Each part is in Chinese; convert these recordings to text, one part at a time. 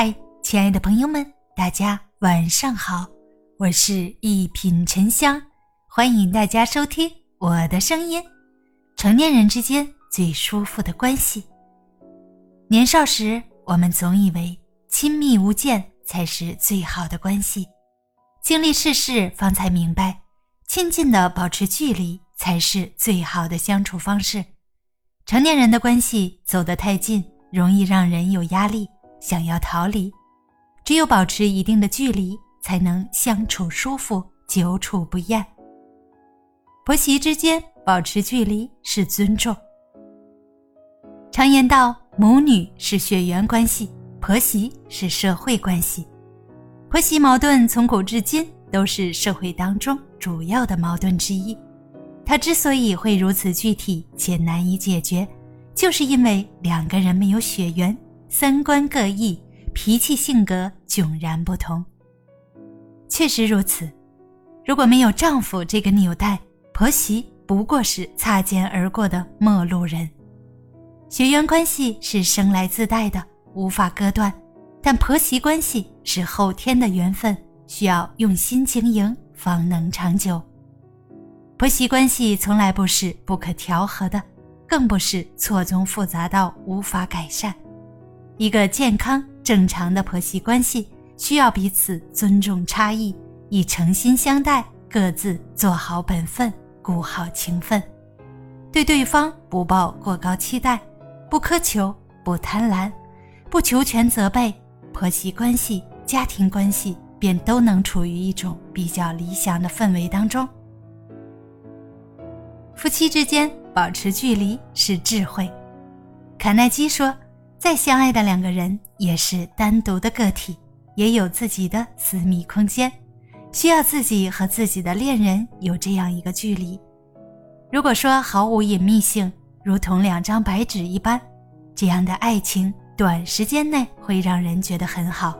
嗨，亲爱的朋友们，大家晚上好，我是一品沉香，欢迎大家收听我的声音。成年人之间最舒服的关系。年少时，我们总以为亲密无间才是最好的关系，经历世事，方才明白，亲近的保持距离才是最好的相处方式。成年人的关系走得太近，容易让人有压力。想要逃离，只有保持一定的距离，才能相处舒服，久处不厌。婆媳之间保持距离是尊重。常言道，母女是血缘关系，婆媳是社会关系。婆媳矛盾从古至今都是社会当中主要的矛盾之一。它之所以会如此具体且难以解决，就是因为两个人没有血缘。三观各异，脾气性格迥然不同。确实如此，如果没有丈夫这个纽带，婆媳不过是擦肩而过的陌路人。血缘关系是生来自带的，无法割断；但婆媳关系是后天的缘分，需要用心经营方能长久。婆媳关系从来不是不可调和的，更不是错综复杂到无法改善。一个健康正常的婆媳关系，需要彼此尊重差异，以诚心相待，各自做好本分，顾好情分，对对方不抱过高期待，不苛求，不贪婪，不求全责备，婆媳关系、家庭关系便都能处于一种比较理想的氛围当中。夫妻之间保持距离是智慧，卡耐基说。再相爱的两个人也是单独的个体，也有自己的私密空间，需要自己和自己的恋人有这样一个距离。如果说毫无隐秘性，如同两张白纸一般，这样的爱情短时间内会让人觉得很好，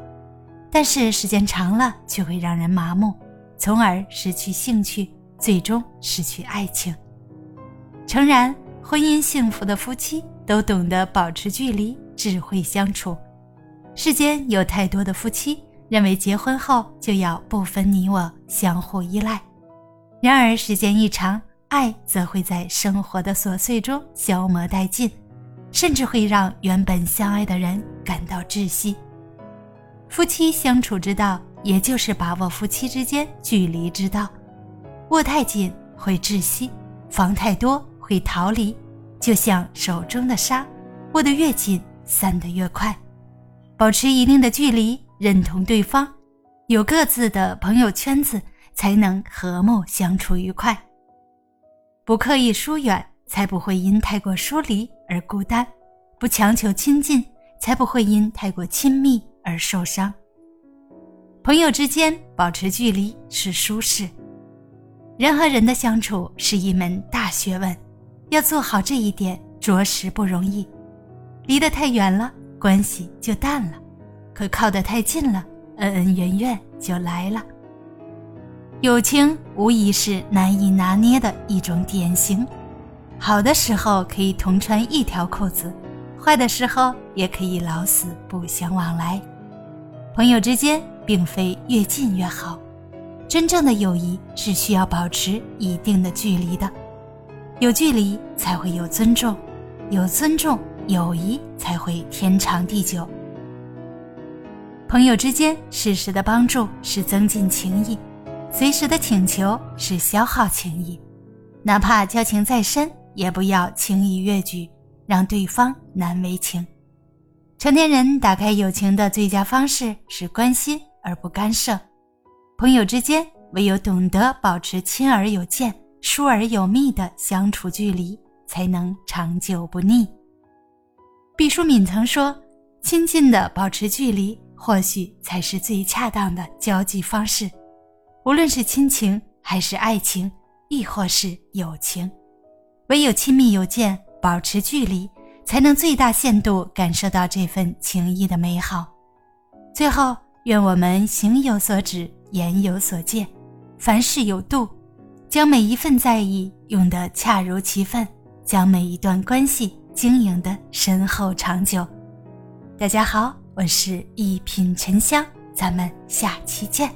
但是时间长了却会让人麻木，从而失去兴趣，最终失去爱情。诚然，婚姻幸福的夫妻都懂得保持距离。智慧相处，世间有太多的夫妻认为结婚后就要不分你我，相互依赖。然而时间一长，爱则会在生活的琐碎中消磨殆尽，甚至会让原本相爱的人感到窒息。夫妻相处之道，也就是把握夫妻之间距离之道。握太紧会窒息，防太多会逃离。就像手中的沙，握得越紧。散得越快，保持一定的距离，认同对方，有各自的朋友圈子，才能和睦相处愉快。不刻意疏远，才不会因太过疏离而孤单；不强求亲近，才不会因太过亲密而受伤。朋友之间保持距离是舒适。人和人的相处是一门大学问，要做好这一点，着实不容易。离得太远了，关系就淡了；可靠得太近了，恩恩怨怨就来了。友情无疑是难以拿捏的一种典型，好的时候可以同穿一条裤子，坏的时候也可以老死不相往来。朋友之间并非越近越好，真正的友谊是需要保持一定的距离的，有距离才会有尊重，有尊重。友谊才会天长地久。朋友之间适时的帮助是增进情谊，随时的请求是消耗情谊。哪怕交情再深，也不要轻易越矩，让对方难为情。成年人打开友情的最佳方式是关心而不干涉。朋友之间唯有懂得保持亲而有间、疏而有密的相处距离，才能长久不腻。毕淑敏曾说：“亲近的保持距离，或许才是最恰当的交际方式。无论是亲情，还是爱情，亦或是友情，唯有亲密有间，保持距离，才能最大限度感受到这份情谊的美好。”最后，愿我们行有所止，言有所戒，凡事有度，将每一份在意用得恰如其分，将每一段关系。经营的深厚长久。大家好。我是一品沉香，咱们下期见。